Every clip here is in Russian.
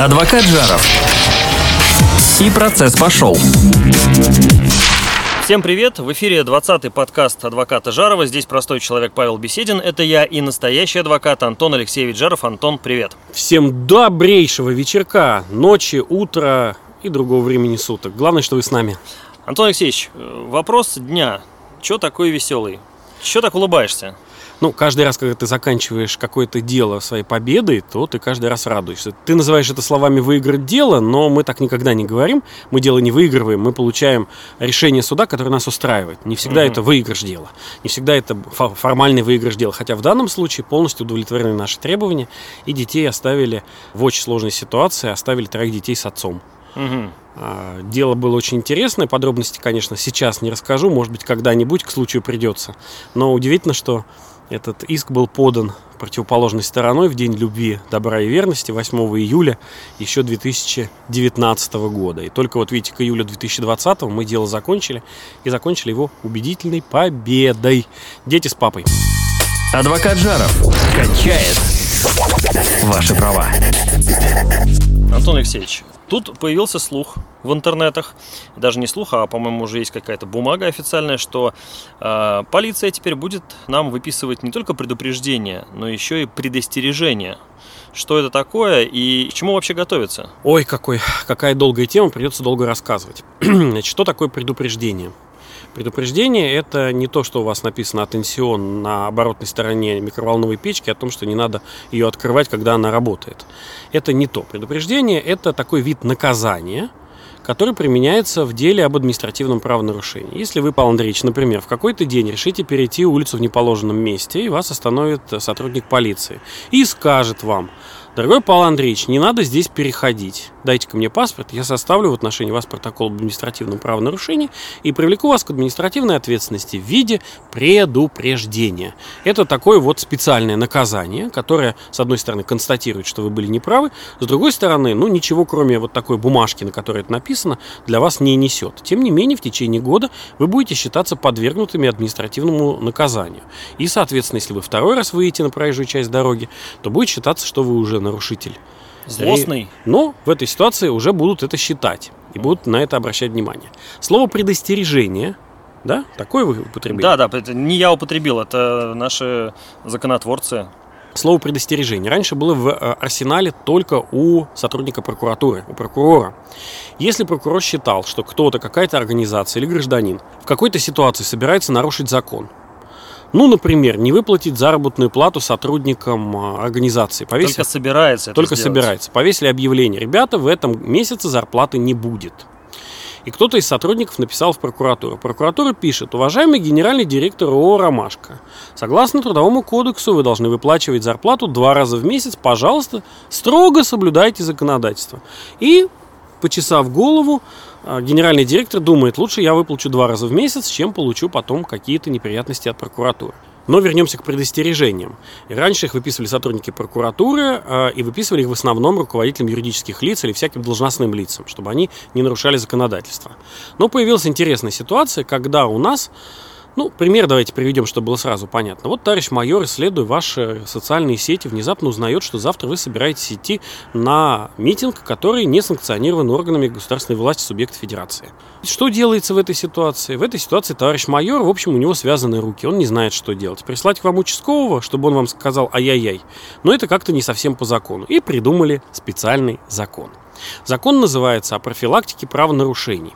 Адвокат Жаров. И процесс пошел. Всем привет! В эфире 20-й подкаст адвоката Жарова. Здесь простой человек Павел Беседин. Это я и настоящий адвокат Антон Алексеевич Жаров. Антон, привет! Всем добрейшего вечерка, ночи, утра и другого времени суток. Главное, что вы с нами. Антон Алексеевич, э, вопрос дня. Чё такой веселый? Чё так улыбаешься? Ну, каждый раз, когда ты заканчиваешь какое-то дело своей победой, то ты каждый раз радуешься. Ты называешь это словами «выиграть дело», но мы так никогда не говорим. Мы дело не выигрываем, мы получаем решение суда, которое нас устраивает. Не всегда угу. это выигрыш дела, не всегда это формальный выигрыш дела. Хотя в данном случае полностью удовлетворены наши требования, и детей оставили в очень сложной ситуации, оставили троих детей с отцом. Угу. Дело было очень интересное. Подробности, конечно, сейчас не расскажу. Может быть, когда-нибудь к случаю придется. Но удивительно, что этот иск был подан противоположной стороной в День любви, добра и верности 8 июля еще 2019 года. И только вот видите, к июлю 2020 мы дело закончили. И закончили его убедительной победой. Дети с папой. Адвокат Жаров качает ваши права. Антон Алексеевич, тут появился слух в интернетах, даже не слух, а, по-моему, уже есть какая-то бумага официальная, что э, полиция теперь будет нам выписывать не только предупреждения, но еще и предостережения. Что это такое и к чему вообще готовиться? Ой, какой, какая долгая тема, придется долго рассказывать. Значит, что такое предупреждение? Предупреждение – это не то, что у вас написано «Атенсион» на оборотной стороне микроволновой печки, о том, что не надо ее открывать, когда она работает. Это не то. Предупреждение – это такой вид наказания, который применяется в деле об административном правонарушении. Если вы, Павел Андреевич, например, в какой-то день решите перейти улицу в неположенном месте, и вас остановит сотрудник полиции и скажет вам – Дорогой Павел Андреевич, не надо здесь переходить. Дайте-ка мне паспорт, я составлю в отношении вас протокол об административном правонарушении и привлеку вас к административной ответственности в виде предупреждения. Это такое вот специальное наказание, которое, с одной стороны, констатирует, что вы были неправы, с другой стороны, ну, ничего, кроме вот такой бумажки, на которой это написано, для вас не несет. Тем не менее, в течение года вы будете считаться подвергнутыми административному наказанию. И, соответственно, если вы второй раз выйдете на проезжую часть дороги, то будет считаться, что вы уже нарушитель. Злостный. И, но в этой ситуации уже будут это считать и будут на это обращать внимание. Слово предостережение, да, такое вы употребили? Да, да, это не я употребил, это наши законотворцы. Слово предостережение раньше было в э, арсенале только у сотрудника прокуратуры, у прокурора. Если прокурор считал, что кто-то, какая-то организация или гражданин в какой-то ситуации собирается нарушить закон, ну, например, не выплатить заработную плату сотрудникам а, организации. Повесили, только собирается Только собирается. Повесили объявление. Ребята, в этом месяце зарплаты не будет. И кто-то из сотрудников написал в прокуратуру. Прокуратура пишет, уважаемый генеральный директор ООО «Ромашка», согласно Трудовому кодексу вы должны выплачивать зарплату два раза в месяц. Пожалуйста, строго соблюдайте законодательство. И, почесав голову, генеральный директор думает, лучше я выплачу два раза в месяц, чем получу потом какие-то неприятности от прокуратуры. Но вернемся к предостережениям. И раньше их выписывали сотрудники прокуратуры э, и выписывали их в основном руководителям юридических лиц или всяким должностным лицам, чтобы они не нарушали законодательство. Но появилась интересная ситуация, когда у нас ну, пример давайте приведем, чтобы было сразу понятно. Вот товарищ майор, исследуя ваши социальные сети, внезапно узнает, что завтра вы собираетесь идти на митинг, который не санкционирован органами государственной власти субъекта федерации. Что делается в этой ситуации? В этой ситуации товарищ майор, в общем, у него связаны руки, он не знает, что делать. Прислать к вам участкового, чтобы он вам сказал ай-яй-яй. Но это как-то не совсем по закону. И придумали специальный закон. Закон называется о профилактике правонарушений.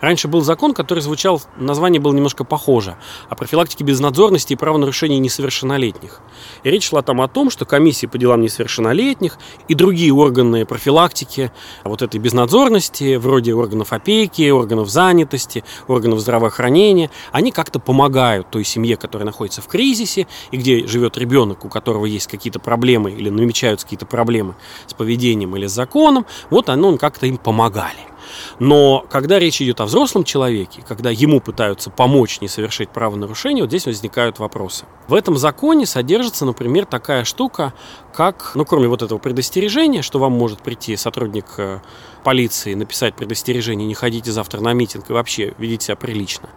Раньше был закон, который звучал, название было немножко похоже, о профилактике безнадзорности и правонарушений несовершеннолетних. И речь шла там о том, что комиссии по делам несовершеннолетних и другие органы профилактики вот этой безнадзорности, вроде органов опеки, органов занятости, органов здравоохранения, они как-то помогают той семье, которая находится в кризисе и где живет ребенок, у которого есть какие-то проблемы или намечаются какие-то проблемы с поведением или с законом, вот оно как-то им помогали. Но когда речь идет о взрослом человеке, когда ему пытаются помочь не совершить правонарушение, вот здесь возникают вопросы. В этом законе содержится, например, такая штука, как, ну, кроме вот этого предостережения, что вам может прийти сотрудник э, полиции, написать предостережение, не ходите завтра на митинг и вообще ведите себя прилично.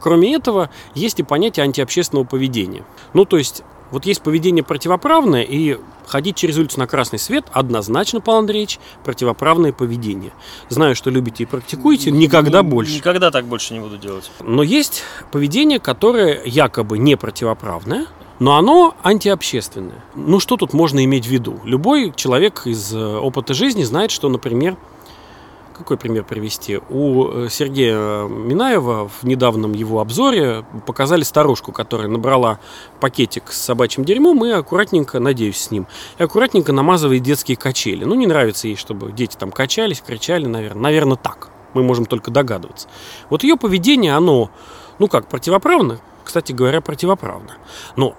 Кроме этого, есть и понятие антиобщественного поведения. Ну, то есть Вот есть поведение противоправное, и ходить через улицу на красный свет однозначно, Павел Андреевич, противоправное поведение. Знаю, что любите и практикуете, никогда больше. Никогда так больше не буду делать. Но есть поведение, которое якобы не противоправное, но оно антиобщественное. Ну что тут можно иметь в виду? Любой человек из э, опыта жизни знает, что, например, какой пример привести? У э, Сергея Минаева в недавнем его обзоре показали старушку, которая набрала пакетик с собачьим дерьмом и аккуратненько, надеюсь, с ним, и аккуратненько намазывает детские качели. Ну, не нравится ей, чтобы дети там качались, кричали, наверное. Наверное, так. Мы можем только догадываться. Вот ее поведение, оно, ну как, противоправно? Кстати говоря, противоправно. Но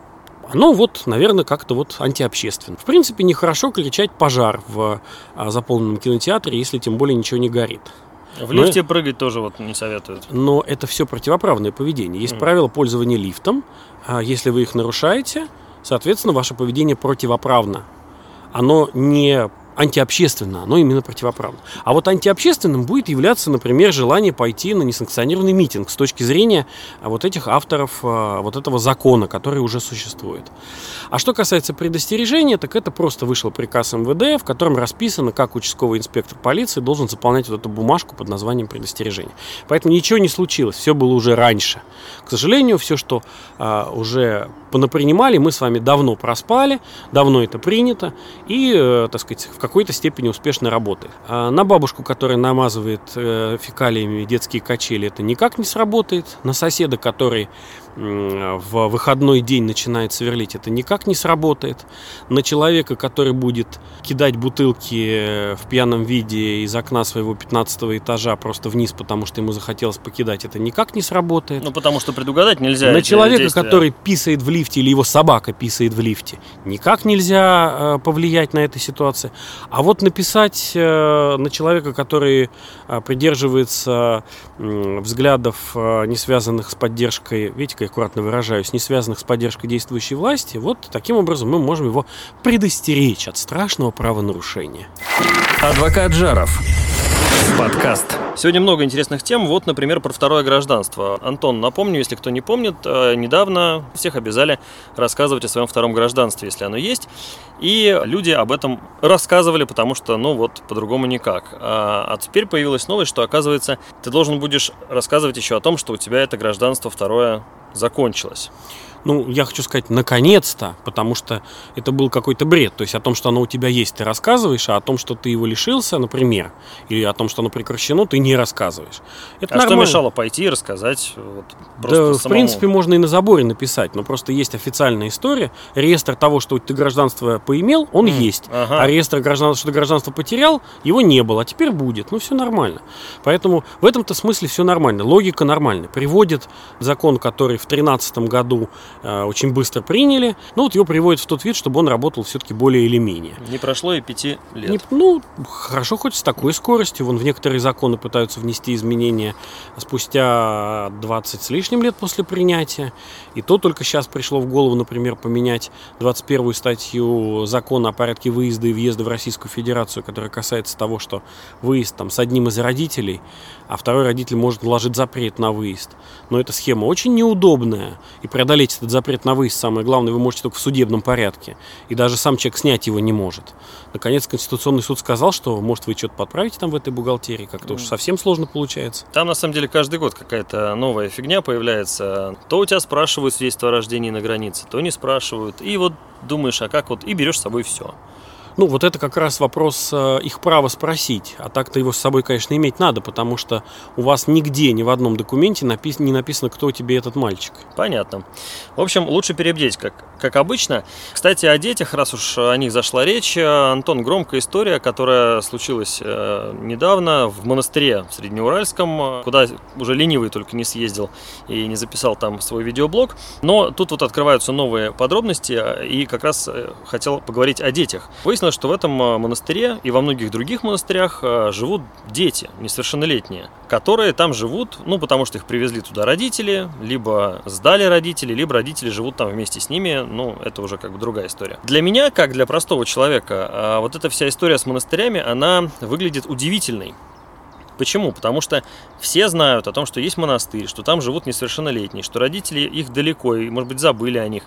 оно вот, наверное, как-то вот антиобщественно. В принципе, нехорошо кричать пожар в а, заполненном кинотеатре, если тем более ничего не горит. В лифте но, прыгать тоже вот не советуют. Но это все противоправное поведение. Есть mm. правила пользования лифтом. А если вы их нарушаете, соответственно, ваше поведение противоправно. Оно не антиобщественно, оно именно противоправно. А вот антиобщественным будет являться, например, желание пойти на несанкционированный митинг с точки зрения а, вот этих авторов а, вот этого закона, который уже существует. А что касается предостережения, так это просто вышел приказ МВД, в котором расписано, как участковый инспектор полиции должен заполнять вот эту бумажку под названием предостережения. Поэтому ничего не случилось, все было уже раньше. К сожалению, все, что а, уже понапринимали, мы с вами давно проспали, давно это принято, и, э, так сказать, в какой-то степени успешно работает. А на бабушку, которая намазывает э, фекалиями детские качели, это никак не сработает. На соседа, который в выходной день начинает сверлить, это никак не сработает. На человека, который будет кидать бутылки в пьяном виде из окна своего 15 этажа просто вниз, потому что ему захотелось покидать, это никак не сработает. Ну, потому что предугадать нельзя. На человека, действия. который писает в лифте или его собака писает в лифте, никак нельзя э, повлиять на эту ситуацию. А вот написать э, на человека, который э, придерживается взглядов, не связанных с поддержкой, видите, аккуратно выражаюсь, не связанных с поддержкой действующей власти, вот таким образом мы можем его предостеречь от страшного правонарушения. Адвокат Жаров. Подкаст. Сегодня много интересных тем. Вот, например, про второе гражданство. Антон, напомню, если кто не помнит, э, недавно всех обязали рассказывать о своем втором гражданстве, если оно есть. И люди об этом рассказывали, потому что, ну вот, по-другому никак. А, а теперь появилась новость, что, оказывается, ты должен будешь рассказывать еще о том, что у тебя это гражданство второе закончилось ну, я хочу сказать, наконец-то, потому что это был какой-то бред. То есть о том, что оно у тебя есть, ты рассказываешь, а о том, что ты его лишился, например, или о том, что оно прекращено, ты не рассказываешь. Это а нормально. что мешало пойти и рассказать? Вот, да, самому? в принципе, можно и на заборе написать, но просто есть официальная история. Реестр того, что ты гражданство поимел, он mm. есть. Ага. А реестр гражданства, что ты гражданство потерял, его не было, а теперь будет. Ну, все нормально. Поэтому в этом-то смысле все нормально. Логика нормальная. Приводит закон, который в 2013 году очень быстро приняли. Но вот его приводят в тот вид, чтобы он работал все-таки более или менее. Не прошло и пяти лет. Не, ну, хорошо хоть с такой скоростью. Вон в некоторые законы пытаются внести изменения спустя 20 с лишним лет после принятия. И то только сейчас пришло в голову, например, поменять 21 статью закона о порядке выезда и въезда в Российскую Федерацию, которая касается того, что выезд там с одним из родителей, а второй родитель может наложить запрет на выезд. Но эта схема очень неудобная, и преодолеть этот запрет на выезд, самое главное, вы можете только в судебном порядке. И даже сам человек снять его не может. Наконец, Конституционный суд сказал, что, может, вы что-то подправите там в этой бухгалтерии, как-то уж совсем сложно получается. Там, на самом деле, каждый год какая-то новая фигня появляется. То у тебя спрашивают свидетельство о рождении на границе, то не спрашивают. И вот думаешь, а как вот, и берешь с собой все. Ну, вот это как раз вопрос э, их права спросить. А так-то его с собой, конечно, иметь надо, потому что у вас нигде, ни в одном документе напис- не написано, кто тебе этот мальчик. Понятно. В общем, лучше перебдеть, как, как обычно. Кстати, о детях, раз уж о них зашла речь, Антон, громкая история, которая случилась э, недавно в монастыре в Среднеуральском, куда уже ленивый только не съездил и не записал там свой видеоблог. Но тут вот открываются новые подробности, и как раз э, хотел поговорить о детях. Выяснилось, Выяснилось, что в этом а, монастыре и во многих других монастырях а, живут дети несовершеннолетние, которые там живут, ну, потому что их привезли туда родители, либо сдали родители, либо родители живут там вместе с ними, ну, это уже как бы другая история. Для меня, как для простого человека, а, вот эта вся история с монастырями, она выглядит удивительной. Почему? Потому что все знают о том, что есть монастырь, что там живут несовершеннолетние, что родители их далеко и, может быть, забыли о них.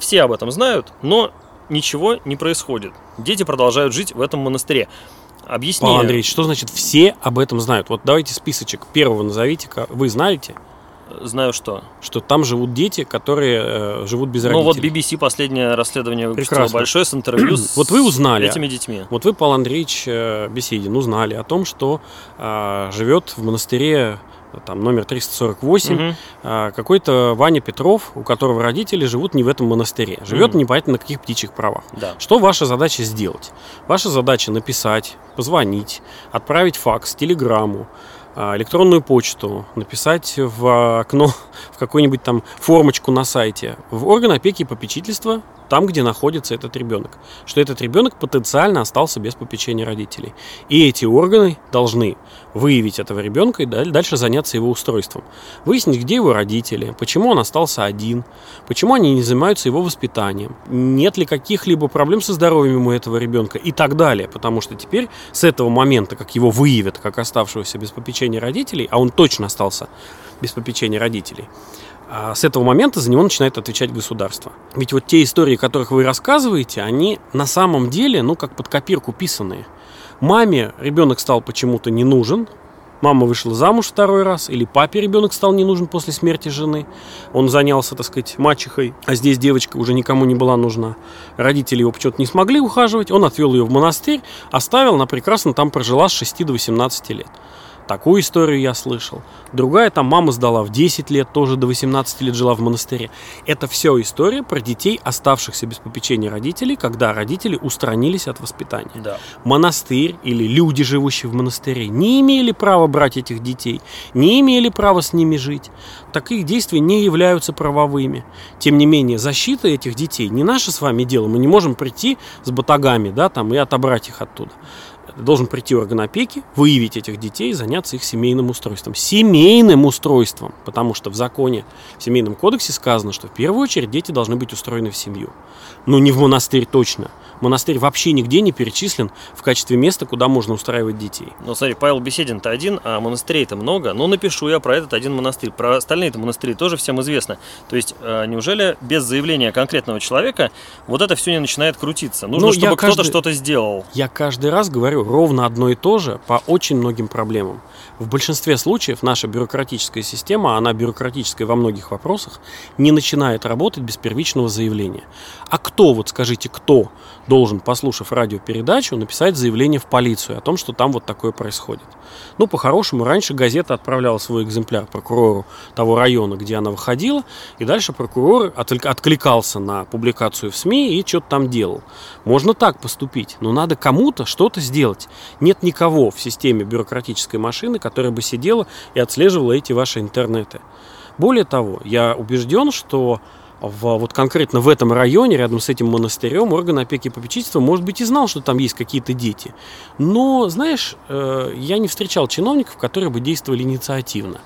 Все об этом знают, но ничего не происходит. Дети продолжают жить в этом монастыре. Объясни. Павел Андреевич, что значит все об этом знают? Вот давайте списочек первого назовите. Вы знаете? Знаю что. Что там живут дети, которые э, живут без родителей. Ну вот BBC последнее расследование выпустило Прекрасно. большое с интервью с вот вы узнали, этими детьми. Вот вы, Павел Андреевич э, Беседин, узнали о том, что э, живет в монастыре там номер 348, угу. а, какой-то Ваня Петров, у которого родители живут не в этом монастыре, живет угу. непонятно на каких птичьих правах. Да. Что ваша задача сделать? Ваша задача написать, позвонить, отправить факс, телеграмму, а, электронную почту, написать в окно, в какую-нибудь там формочку на сайте, в орган опеки и попечительства, там, где находится этот ребенок. Что этот ребенок потенциально остался без попечения родителей. И эти органы должны выявить этого ребенка и дальше заняться его устройством. Выяснить, где его родители, почему он остался один, почему они не занимаются его воспитанием, нет ли каких-либо проблем со здоровьем у этого ребенка и так далее. Потому что теперь с этого момента, как его выявят как оставшегося без попечения родителей, а он точно остался без попечения родителей, а с этого момента за него начинает отвечать государство. Ведь вот те истории, которых вы рассказываете, они на самом деле, ну, как под копирку писанные. Маме ребенок стал почему-то не нужен, Мама вышла замуж второй раз, или папе ребенок стал не нужен после смерти жены. Он занялся, так сказать, мачехой, а здесь девочка уже никому не была нужна. Родители его почему-то не смогли ухаживать, он отвел ее в монастырь, оставил, она прекрасно там прожила с 6 до 18 лет. Такую историю я слышал. Другая там мама сдала в 10 лет, тоже до 18 лет жила в монастыре. Это все история про детей, оставшихся без попечения родителей, когда родители устранились от воспитания. Да. Монастырь или люди, живущие в монастыре, не имели права брать этих детей, не имели права с ними жить. Такие действия не являются правовыми. Тем не менее, защита этих детей не наше с вами дело. Мы не можем прийти с батагами да, там, и отобрать их оттуда должен прийти орган опеки, выявить этих детей и заняться их семейным устройством. Семейным устройством, потому что в законе, в семейном кодексе сказано, что в первую очередь дети должны быть устроены в семью. Ну, не в монастырь точно. Монастырь вообще нигде не перечислен в качестве места, куда можно устраивать детей. Ну, смотри, Павел Беседин-то один, а монастырей-то много. Ну, напишу я про этот один монастырь. Про остальные-то монастыри тоже всем известно. То есть, э, неужели без заявления конкретного человека вот это все не начинает крутиться? Нужно, ну, чтобы кто-то что-то сделал. Я каждый раз говорю ровно одно и то же по очень многим проблемам. В большинстве случаев наша бюрократическая система, она бюрократическая во многих вопросах, не начинает работать без первичного заявления. А кто, вот скажите, кто должен, послушав радиопередачу, написать заявление в полицию о том, что там вот такое происходит. Ну, по-хорошему, раньше газета отправляла свой экземпляр прокурору того района, где она выходила, и дальше прокурор откликался на публикацию в СМИ и что-то там делал. Можно так поступить, но надо кому-то что-то сделать. Нет никого в системе бюрократической машины, которая бы сидела и отслеживала эти ваши интернеты. Более того, я убежден, что в, вот конкретно в этом районе, рядом с этим монастырем, орган опеки и попечительства, может быть, и знал, что там есть какие-то дети. Но, знаешь, э, я не встречал чиновников, которые бы действовали инициативно.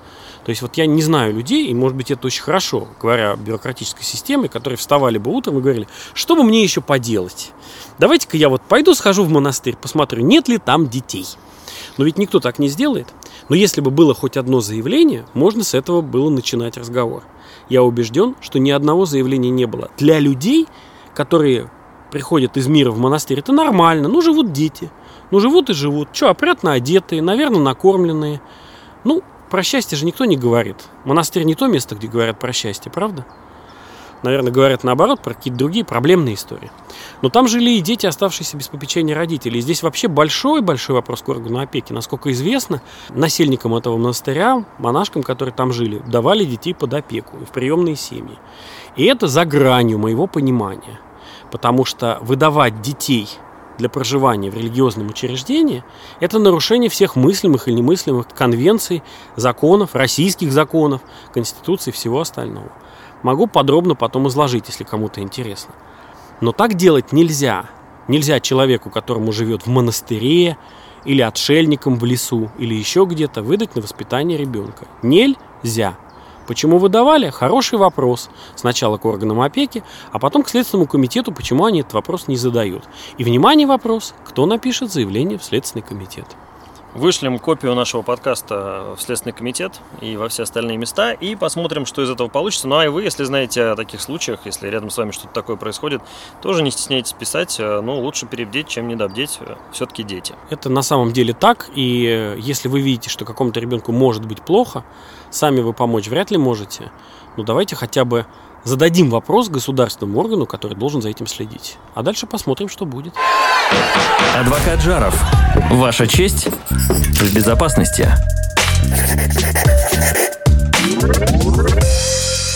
То есть вот я не знаю людей, и может быть это очень хорошо, говоря о бюрократической системе, которые вставали бы утром и говорили, что бы мне еще поделать? Давайте-ка я вот пойду схожу в монастырь, посмотрю, нет ли там детей. Но ведь никто так не сделает. Но если бы было хоть одно заявление, можно с этого было начинать разговор. Я убежден, что ни одного заявления не было. Для людей, которые приходят из мира в монастырь, это нормально. Ну, живут дети. Ну, живут и живут. Что, опрятно одетые, наверное, накормленные. Ну, про счастье же никто не говорит. Монастырь не то место, где говорят про счастье, правда? Наверное, говорят наоборот, про какие-то другие проблемные истории. Но там жили и дети, оставшиеся без попечения родителей. И здесь вообще большой-большой вопрос к органу опеки. Насколько известно, насельникам этого монастыря, монашкам, которые там жили, давали детей под опеку в приемные семьи. И это за гранью моего понимания. Потому что выдавать детей для проживания в религиозном учреждении, это нарушение всех мыслимых и немыслимых конвенций, законов, российских законов, конституции и всего остального. Могу подробно потом изложить, если кому-то интересно. Но так делать нельзя. Нельзя человеку, которому живет в монастыре, или отшельником в лесу, или еще где-то, выдать на воспитание ребенка. Нельзя. Почему выдавали? Хороший вопрос. Сначала к органам опеки, а потом к Следственному комитету, почему они этот вопрос не задают. И, внимание, вопрос, кто напишет заявление в Следственный комитет. Вышлем копию нашего подкаста в Следственный комитет и во все остальные места и посмотрим, что из этого получится. Ну а и вы, если знаете о таких случаях, если рядом с вами что-то такое происходит, тоже не стесняйтесь писать. Ну, лучше перебдеть, чем недобдеть. Все-таки дети. Это на самом деле так. И если вы видите, что какому-то ребенку может быть плохо, сами вы помочь вряд ли можете. Ну давайте хотя бы зададим вопрос государственному органу, который должен за этим следить. А дальше посмотрим, что будет. Адвокат Жаров. Ваша честь в безопасности.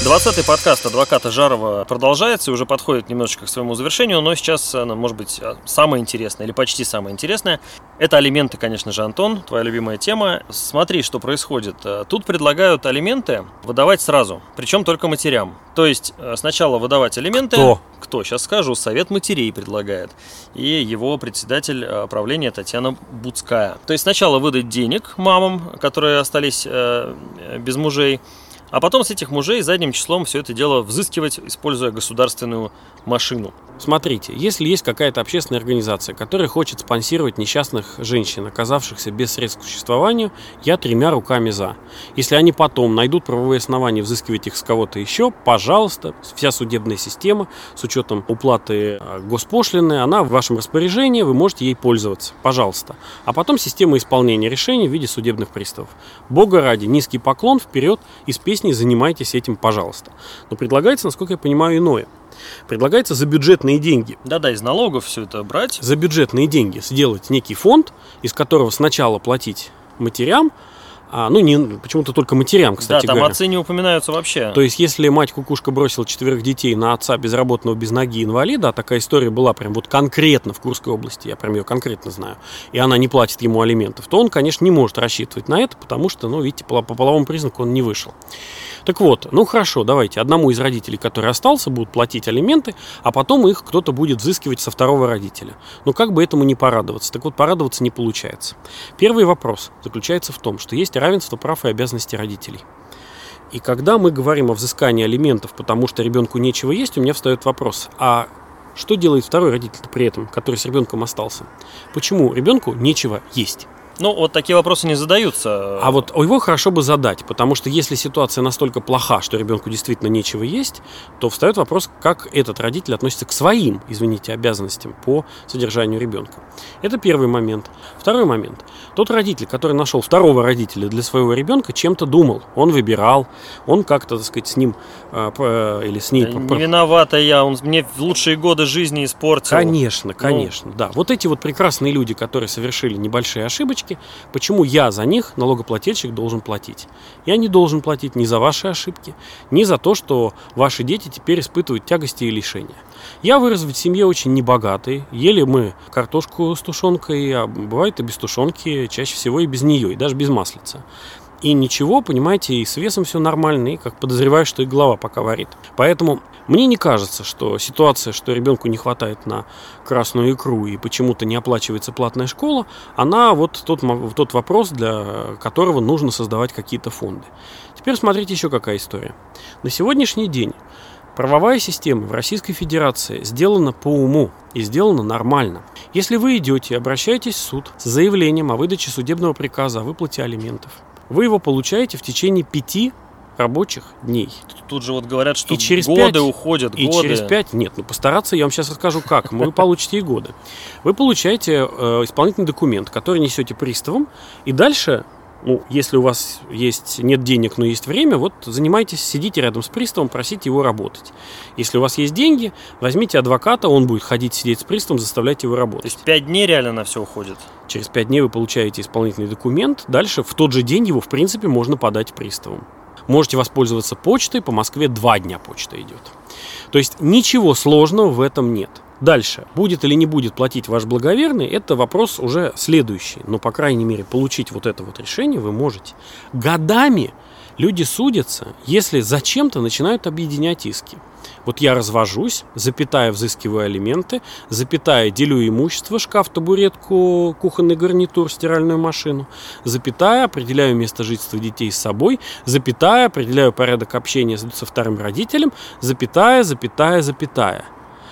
20-й подкаст адвоката Жарова продолжается и уже подходит немножечко к своему завершению, но сейчас, э, может быть, э, самое интересное или почти самое интересное – это алименты, конечно же, Антон, твоя любимая тема. Смотри, что происходит. Э, тут предлагают алименты выдавать сразу, причем только матерям. То есть сначала выдавать алименты… Кто? Кто? Сейчас скажу. Совет матерей предлагает. И его председатель правления Татьяна Буцкая. То есть сначала выдать денег мамам, которые остались без мужей, а потом с этих мужей задним числом все это дело взыскивать, используя государственную машину. Смотрите, если есть какая-то общественная организация, которая хочет спонсировать несчастных женщин, оказавшихся без средств к существованию, я тремя руками за. Если они потом найдут правовые основания взыскивать их с кого-то еще, пожалуйста, вся судебная система с учетом уплаты а, госпошлины, она в вашем распоряжении, вы можете ей пользоваться, пожалуйста. А потом система исполнения решений в виде судебных приставов. Бога ради, низкий поклон, вперед, из песни занимайтесь этим, пожалуйста. Но предлагается, насколько я понимаю, иное – Предлагается за бюджетные деньги. Да-да, из налогов все это брать. За бюджетные деньги сделать некий фонд, из которого сначала платить матерям, а, ну, не, почему-то только матерям, кстати да, там говоря. отцы не упоминаются вообще. То есть, если мать-кукушка бросила четверых детей на отца безработного без ноги инвалида, а такая история была прям вот конкретно в Курской области, я прям ее конкретно знаю, и она не платит ему алиментов, то он, конечно, не может рассчитывать на это, потому что, ну, видите, по, по половому признаку он не вышел. Так вот, ну хорошо, давайте одному из родителей, который остался, будут платить алименты, а потом их кто-то будет взыскивать со второго родителя. Ну как бы этому не порадоваться? Так вот, порадоваться не получается. Первый вопрос заключается в том, что есть равенство прав и обязанностей родителей. И когда мы говорим о взыскании алиментов, потому что ребенку нечего есть, у меня встает вопрос, а что делает второй родитель при этом, который с ребенком остался? Почему ребенку нечего есть? Ну, вот такие вопросы не задаются. А вот его хорошо бы задать, потому что если ситуация настолько плоха, что ребенку действительно нечего есть, то встает вопрос, как этот родитель относится к своим, извините, обязанностям по содержанию ребенка. Это первый момент. Второй момент. Тот родитель, который нашел второго родителя для своего ребенка, чем-то думал. Он выбирал, он как-то, так сказать, с ним э, или с ней... Да не виновата я, он мне лучшие годы жизни испортил. Конечно, ну. конечно, ну... да. Вот эти вот прекрасные люди, которые совершили небольшие ошибочки, ошибки, почему я за них, налогоплательщик, должен платить. Я не должен платить ни за ваши ошибки, ни за то, что ваши дети теперь испытывают тягости и лишения. Я вырос в семье очень небогатой, ели мы картошку с тушенкой, а бывает и без тушенки, чаще всего и без нее, и даже без маслица. И ничего, понимаете, и с весом все нормально, и как подозреваю, что и голова пока варит. Поэтому мне не кажется, что ситуация, что ребенку не хватает на красную икру и почему-то не оплачивается платная школа, она вот тот, тот вопрос, для которого нужно создавать какие-то фонды. Теперь смотрите еще какая история. На сегодняшний день Правовая система в Российской Федерации сделана по уму и сделана нормально. Если вы идете и обращаетесь в суд с заявлением о выдаче судебного приказа о выплате алиментов, вы его получаете в течение пяти рабочих дней. Тут же вот говорят, что и через годы 5, уходят, и годы. через пять, нет, ну постараться, я вам сейчас расскажу как. Вы получите и годы. Вы получаете э, исполнительный документ, который несете приставом, и дальше ну, если у вас есть, нет денег, но есть время, вот занимайтесь, сидите рядом с приставом, просите его работать. Если у вас есть деньги, возьмите адвоката, он будет ходить сидеть с приставом, заставлять его работать. То есть пять дней реально на все уходит? Через пять дней вы получаете исполнительный документ, дальше в тот же день его, в принципе, можно подать приставам. Можете воспользоваться почтой, по Москве два дня почта идет. То есть ничего сложного в этом нет. Дальше, будет или не будет платить ваш благоверный, это вопрос уже следующий. Но, по крайней мере, получить вот это вот решение вы можете. Годами люди судятся, если зачем-то начинают объединять иски. Вот я развожусь, запятая взыскиваю алименты, запятая делю имущество, шкаф, табуретку, кухонный гарнитур, стиральную машину, запятая определяю место жительства детей с собой, запятая определяю порядок общения со вторым родителем, запятая, запятая, запятая.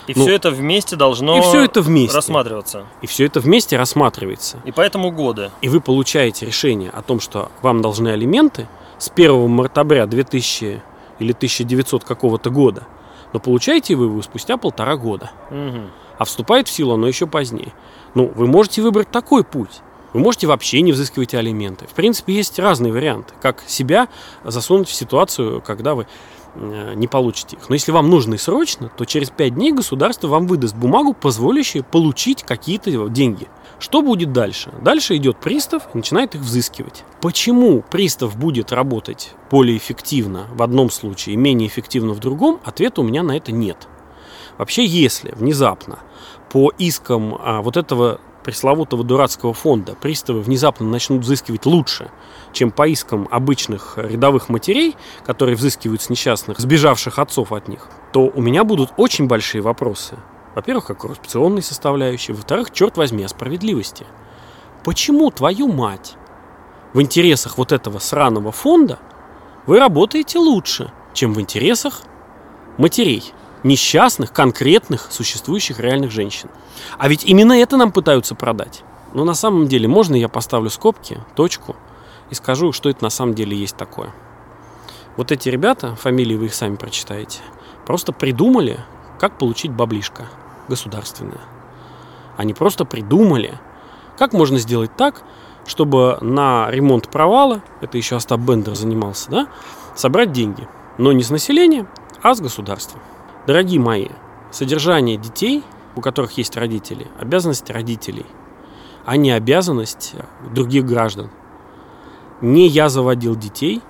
И Ну, все это вместе должно и все это вместе. рассматриваться. И все это вместе рассматривается. И поэтому годы. И вы получаете решение о том, что вам должны алименты с 1 мартабря 2000 или 1900 какого-то года. Но получаете вы его спустя полтора года. Мгм. А вступает в силу оно еще позднее. Ну, вы можете выбрать такой путь. Вы можете вообще не взыскивать алименты. В принципе, есть разные варианты, как себя засунуть в ситуацию, когда вы не получите их. Но если вам нужно и срочно, то через 5 дней государство вам выдаст бумагу, позволяющую получить какие-то деньги. Что будет дальше? Дальше идет пристав и начинает их взыскивать. Почему пристав будет работать более эффективно в одном случае и менее эффективно в другом, ответа у меня на это нет. Вообще, если внезапно по искам а, вот этого пресловутого дурацкого фонда приставы внезапно начнут взыскивать лучше, чем по искам обычных рядовых матерей, которые взыскивают с несчастных, сбежавших отцов от них, то у меня будут очень большие вопросы. Во-первых, о коррупционной составляющей, во-вторых, черт возьми, о справедливости. Почему твою мать в интересах вот этого сраного фонда вы работаете лучше, чем в интересах матерей, несчастных, конкретных, существующих реальных женщин. А ведь именно это нам пытаются продать. Но на самом деле, можно я поставлю скобки, точку и скажу, что это на самом деле есть такое. Вот эти ребята, фамилии вы их сами прочитаете, просто придумали, как получить баблишко государственное. Они просто придумали, как можно сделать так, чтобы на ремонт провала, это еще Остап Бендер занимался, да, собрать деньги. Но не с населения, а с государства. Дорогие мои, содержание детей, у которых есть родители, обязанность родителей, а не обязанность других граждан. Не я заводил детей,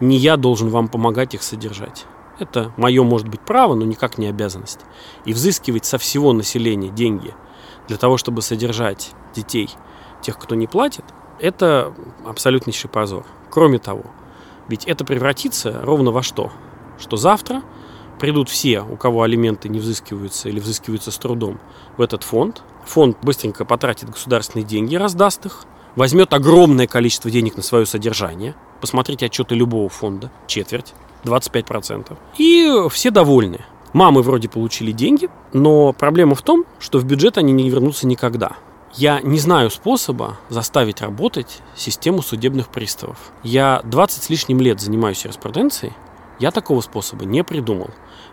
не я должен вам помогать их содержать. Это мое, может быть, право, но никак не обязанность. И взыскивать со всего населения деньги для того, чтобы содержать детей, тех, кто не платит, это абсолютнейший позор. Кроме того, ведь это превратится ровно во что? Что завтра придут все, у кого алименты не взыскиваются или взыскиваются с трудом, в этот фонд. Фонд быстренько потратит государственные деньги, раздаст их, возьмет огромное количество денег на свое содержание. Посмотрите отчеты любого фонда, четверть, 25%. И все довольны. Мамы вроде получили деньги, но проблема в том, что в бюджет они не вернутся никогда. Я не знаю способа заставить работать систему судебных приставов. Я 20 с лишним лет занимаюсь юриспруденцией, я такого способа не придумал.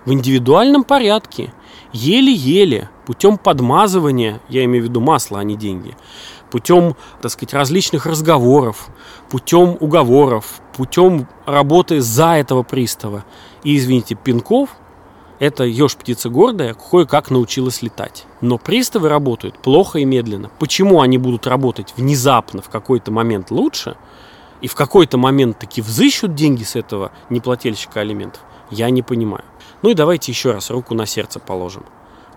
В индивидуальном порядке, еле-еле, путем подмазывания, я имею в виду масло, а не деньги, путем, так сказать, различных разговоров, путем уговоров, путем работы за этого пристава и, извините, пинков, эта ешь птица гордая кое-как научилась летать. Но приставы работают плохо и медленно. Почему они будут работать внезапно в какой-то момент лучше и в какой-то момент таки взыщут деньги с этого неплательщика алиментов, я не понимаю. Ну и давайте еще раз руку на сердце положим.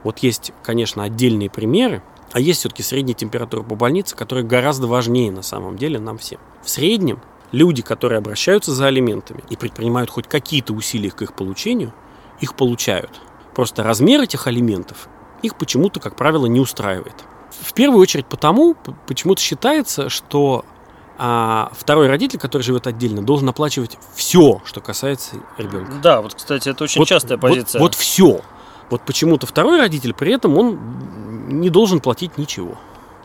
Вот есть, конечно, отдельные примеры, а есть все-таки средняя температура по больнице, которая гораздо важнее на самом деле нам всем. В среднем люди, которые обращаются за алиментами и предпринимают хоть какие-то усилия к их получению, их получают. Просто размер этих алиментов их почему-то, как правило, не устраивает. В первую очередь потому, почему-то считается, что а, второй родитель, который живет отдельно, должен оплачивать все, что касается ребенка. Да, вот, кстати, это очень Вот- частая вот- позиция. Вот, все. Вот почему-то второй родитель при этом он не должен платить ничего.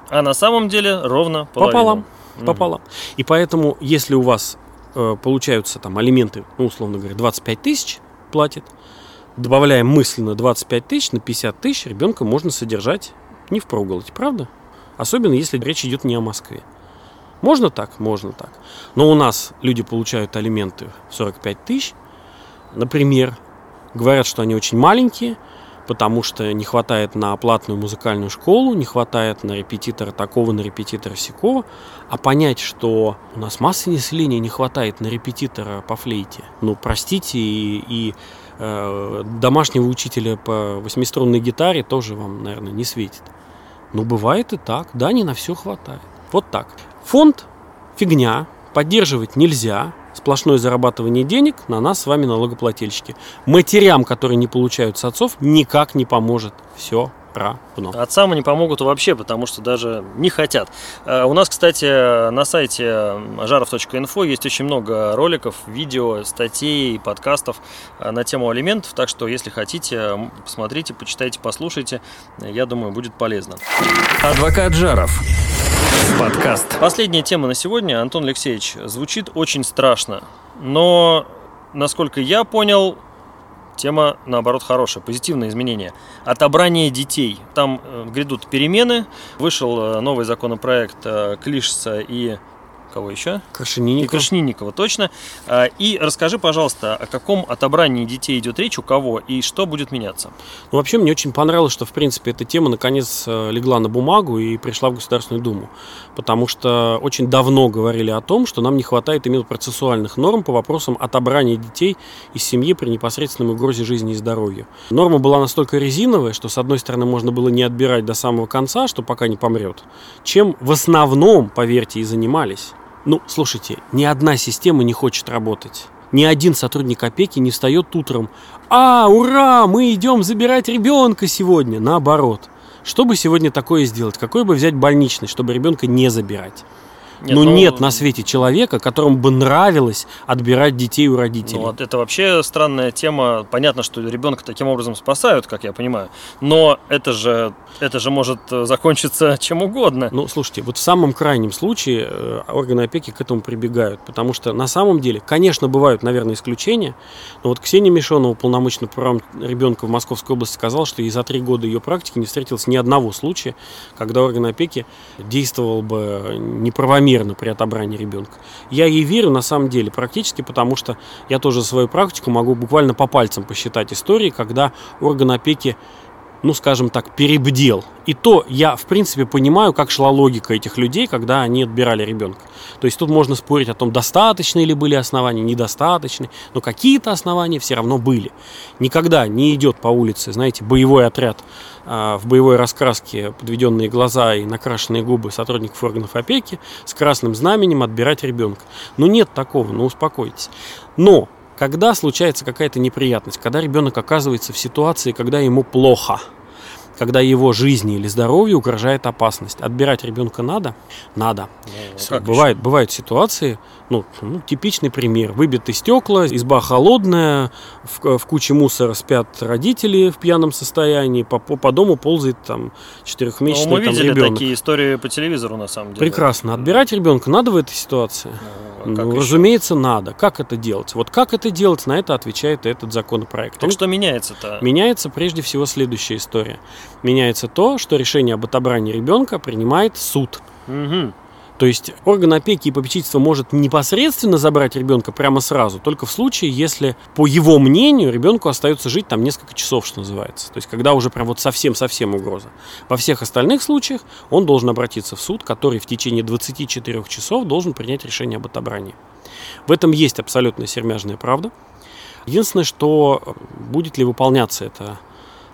А на самом деле ровно половину. Пополам. Мгм. Пополам. И поэтому, если у вас э, получаются там алименты, ну, условно говоря, 25 тысяч платит, добавляем мысленно 25 тысяч на 50 тысяч, ребенка можно содержать не в проголодь, правда? Особенно, если речь идет не о Москве. Можно так? Можно так. Но у нас люди получают алименты в 45 тысяч, например, говорят, что они очень маленькие, потому что не хватает на платную музыкальную школу, не хватает на репетитора такого, на репетитора сякого, а понять, что у нас массы населения не хватает на репетитора по флейте, ну, простите, и, и, э, домашнего учителя по восьмиструнной гитаре тоже вам, наверное, не светит. Ну, бывает и так, да, не на все хватает. Вот так. Фонд – фигня, поддерживать нельзя, сплошное зарабатывание денег на нас с вами налогоплательщики. Матерям, которые не получают с отцов, никак не поможет. Все, Равно. Отцам они помогут вообще, потому что даже не хотят. Э, У нас, кстати, на сайте жаров.инфо есть очень много роликов, видео, статей, подкастов э, на тему алиментов, так что если хотите, посмотрите, почитайте, послушайте, я думаю, будет полезно. Адвокат Жаров. Подкаст. Последняя тема на сегодня, Антон Алексеевич, звучит очень страшно, но, насколько я понял, тема, наоборот, хорошая, позитивное изменение. Отобрание детей. Там э, грядут перемены. Вышел э, новый законопроект э, Клишса и кого еще? И Крашенинников. Крашнинникова, точно. А, И расскажи, пожалуйста, о каком отобрании детей идет речь, у кого и что будет меняться. Ну, вообще, мне очень понравилось, что, в принципе, эта тема наконец э, легла на бумагу и пришла в Государственную Думу. Потому что очень давно говорили о том, что нам не хватает именно процессуальных норм по вопросам отобрания детей из семьи при непосредственной угрозе жизни и здоровью. Норма была настолько резиновая, что, с одной стороны, можно было не отбирать до самого конца, что пока не помрет, чем в основном, поверьте, и занимались. Ну, слушайте, ни одна система не хочет работать. Ни один сотрудник опеки не встает утром. А, ура, мы идем забирать ребенка сегодня. Наоборот. Что бы сегодня такое сделать? Какой бы взять больничный, чтобы ребенка не забирать? Нет, ну, ну, нет на свете человека, которому бы нравилось отбирать детей у родителей. Ну, вот это вообще странная тема. Понятно, что ребенка таким образом спасают, как я понимаю. Но это же, это же может э, закончиться чем угодно. Ну, слушайте, вот в самом крайнем случае э, органы опеки к этому прибегают, потому что на самом деле, конечно, бывают, наверное, исключения, но вот Ксения Мишонова, полномочный по правам ребенка в Московской области, сказала, что и за три года ее практики не встретилось ни одного случая, когда орган опеки действовал бы неправомерно при отобрании ребенка. Я ей верю на самом деле практически, потому что я тоже свою практику могу буквально по пальцам посчитать истории, когда орган опеки ну, скажем так, перебдел. И то я, в принципе, понимаю, как шла логика этих людей, когда они отбирали ребенка. То есть тут можно спорить о том, достаточные ли были основания, недостаточные, но какие-то основания все равно были. Никогда не идет по улице, знаете, боевой отряд а, в боевой раскраске, подведенные глаза и накрашенные губы сотрудников органов опеки с красным знаменем отбирать ребенка. Ну, нет такого, ну, успокойтесь. Но когда случается какая-то неприятность, когда ребенок оказывается в ситуации, когда ему плохо, когда его жизни или здоровью угрожает опасность. Отбирать ребенка надо? Надо. Ну, как бывает, бывают ситуации, ну, ну, типичный пример. Выбиты стекла, изба холодная, в, в куче мусора спят родители в пьяном состоянии, по, по, по дому ползает там Ну, четырехмесячный мы там, видели ребенок. такие истории по телевизору, на самом деле. Прекрасно. Отбирать ребенка надо в этой ситуации? Ну, а Ну, еще? разумеется, надо. Как это делать? Вот как это делать, на это отвечает этот законопроект. Так Он что меняется-то? Меняется прежде всего следующая история. Меняется то, что решение об отобрании ребенка принимает суд. Мгм. То есть орган опеки и попечительства может непосредственно забрать ребенка прямо сразу, только в случае, если, по его мнению, ребенку остается жить там несколько часов, что называется. То есть, когда уже прям вот совсем-совсем угроза. Во всех остальных случаях он должен обратиться в суд, который в течение 24 часов должен принять решение об отобрании. В этом есть абсолютная сермяжная правда. Единственное, что э, будет ли выполняться эта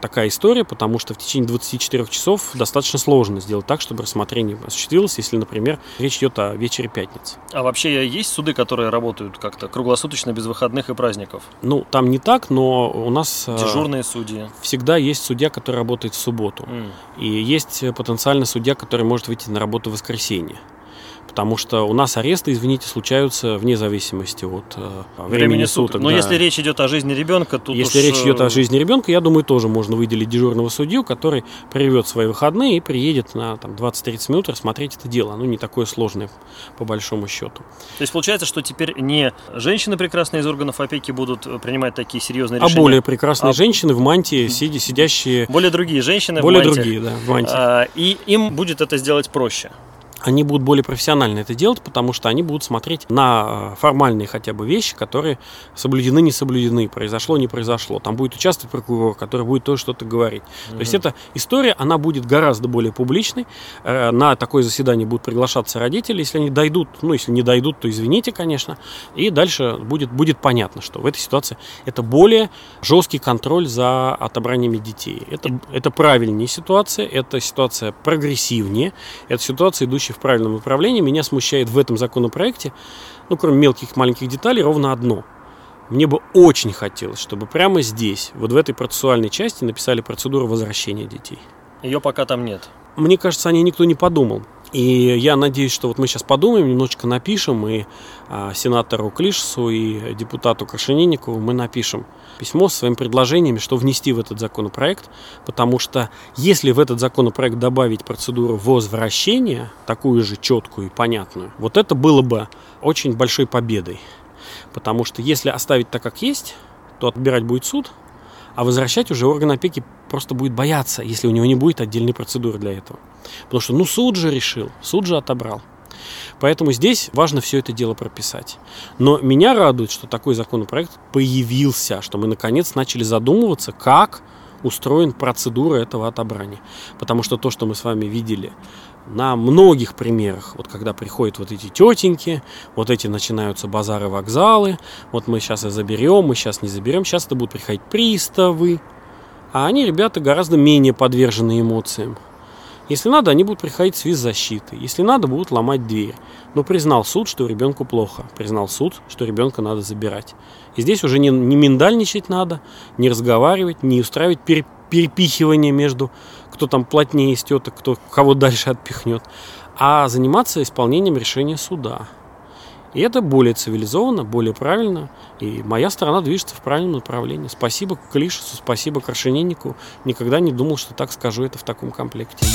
такая история, потому что в течение 24 часов достаточно сложно сделать так, чтобы рассмотрение осуществилось, если, например, речь идет о вечере пятницы. А вообще есть суды, которые работают как-то круглосуточно, без выходных и праздников? Ну, там не так, но у нас э, Дежурные судьи. всегда есть судья, который работает в субботу. М. И есть э, потенциально судья, который может выйти на работу в воскресенье. Потому что у нас аресты, извините, случаются вне зависимости от э, времени, суток. Но да. если речь идет о жизни ребенка, тут Если уж, речь идет э, о жизни ребенка, я думаю, тоже можно выделить дежурного судью, который приведет свои выходные и приедет на там, 20-30 минут рассмотреть это дело. Оно не такое сложное, по большому счету. То есть получается, что теперь не женщины прекрасные из органов опеки будут э, принимать такие серьезные А решения, более прекрасные А- женщины в мантии, сидя, сидящие... более другие женщины в Более мантиях. другие, да, в мантии. А, и им будет это сделать проще. Они будут более профессионально это делать, потому что они будут смотреть на э, формальные хотя бы вещи, которые соблюдены, не соблюдены, произошло, не произошло. Там будет участвовать прокурор, который будет тоже что-то говорить. То есть эта история, она будет гораздо более публичной. Э, На такое заседание будут приглашаться родители, если они дойдут, ну, если не дойдут, то извините, конечно. И дальше будет, будет понятно, что в этой ситуации это более жесткий контроль за отобраниями детей. Это, это правильнее ситуация, это ситуация прогрессивнее, это ситуация, идущая в правильном направлении. Меня смущает в этом законопроекте, ну, кроме мелких маленьких деталей, ровно одно. Мне бы очень хотелось, чтобы прямо здесь, вот в этой процессуальной части, написали процедуру возвращения детей. Ее пока там нет. Мне кажется, о ней никто не подумал. И я надеюсь, что вот мы сейчас подумаем, немножечко напишем, и а, сенатору Клишесу, и депутату Крашенинникову мы напишем письмо с своими предложениями, что внести в этот законопроект, потому что если в этот законопроект добавить процедуру возвращения, такую же четкую и понятную, вот это было бы очень большой победой. Потому что если оставить так, как есть, то отбирать будет суд, а возвращать уже орган опеки просто будет бояться, если у него не будет отдельной процедуры для этого. Потому что, ну, суд же решил, суд же отобрал. Поэтому здесь важно все это дело прописать. Но меня радует, что такой законопроект появился, что мы наконец начали задумываться, как устроен процедура этого отобрания. Потому что то, что мы с вами видели на многих примерах, вот когда приходят вот эти тетеньки, вот эти начинаются базары, вокзалы, вот мы сейчас и заберем, мы сейчас не заберем, сейчас это будут приходить приставы, а они, ребята, гораздо менее подвержены эмоциям. Если надо, они будут приходить с виз-защиты. Если надо, будут ломать дверь. Но признал суд, что ребенку плохо. Признал суд, что ребенка надо забирать. И здесь уже не, не миндальничать надо, не разговаривать, не устраивать пере, перепихивание между кто там плотнее из теток, кто кого дальше отпихнет, а заниматься исполнением решения суда. И это более цивилизованно, более правильно. И моя страна движется в правильном направлении. Спасибо Клишесу, спасибо Крашениннику. Никогда не думал, что так скажу это в таком комплекте.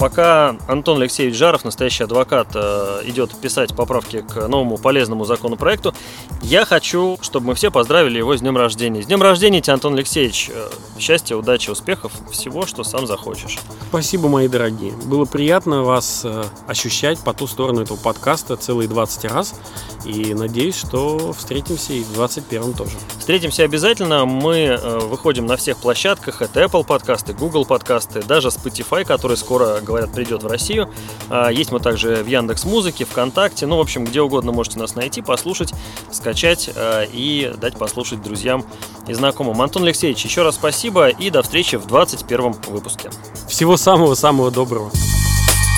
Пока Антон Алексеевич Жаров, настоящий адвокат, э, идет писать поправки к новому полезному законопроекту, я хочу, чтобы мы все поздравили его с днем рождения. С днем рождения тебе, Антон Алексеевич. Э, счастья, удачи, успехов, всего, что сам захочешь. Спасибо, мои дорогие. Было приятно вас э, ощущать по ту сторону этого подкаста целые 20 раз. И надеюсь, что встретимся и в 21 тоже. Встретимся обязательно. Мы выходим на всех площадках. Это Apple подкасты, Google подкасты, даже Spotify, который скоро говорят, придет в Россию. А, есть мы также в Яндекс Музыке, ВКонтакте, ну, в общем, где угодно можете нас найти, послушать, скачать а, и дать послушать друзьям и знакомым. Антон Алексеевич, еще раз спасибо и до встречи в 21 выпуске. Всего самого-самого доброго.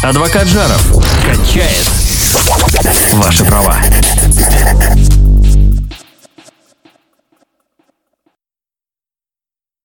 Адвокат Жаров качает ваши права.